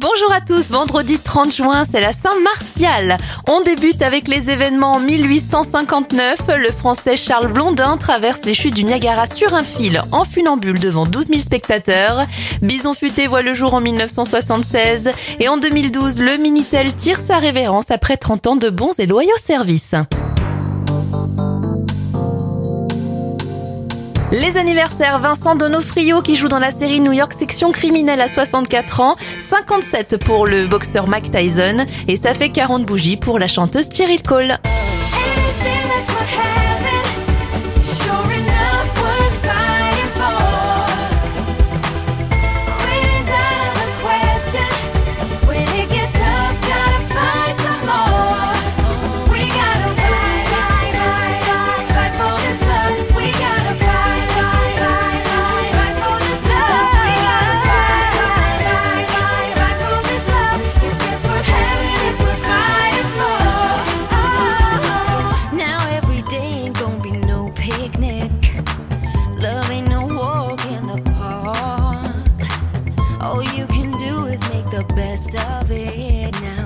Bonjour à tous, vendredi 30 juin, c'est la Saint-Martial. On débute avec les événements en 1859. Le français Charles Blondin traverse les chutes du Niagara sur un fil en funambule devant 12 000 spectateurs. Bison Futé voit le jour en 1976 et en 2012, le Minitel tire sa révérence après 30 ans de bons et loyaux services. Les anniversaires, Vincent Donofrio qui joue dans la série New York Section criminelle à 64 ans, 57 pour le boxeur Mike Tyson et ça fait 40 bougies pour la chanteuse Cheryl Cole. All you can do is make the best of it now.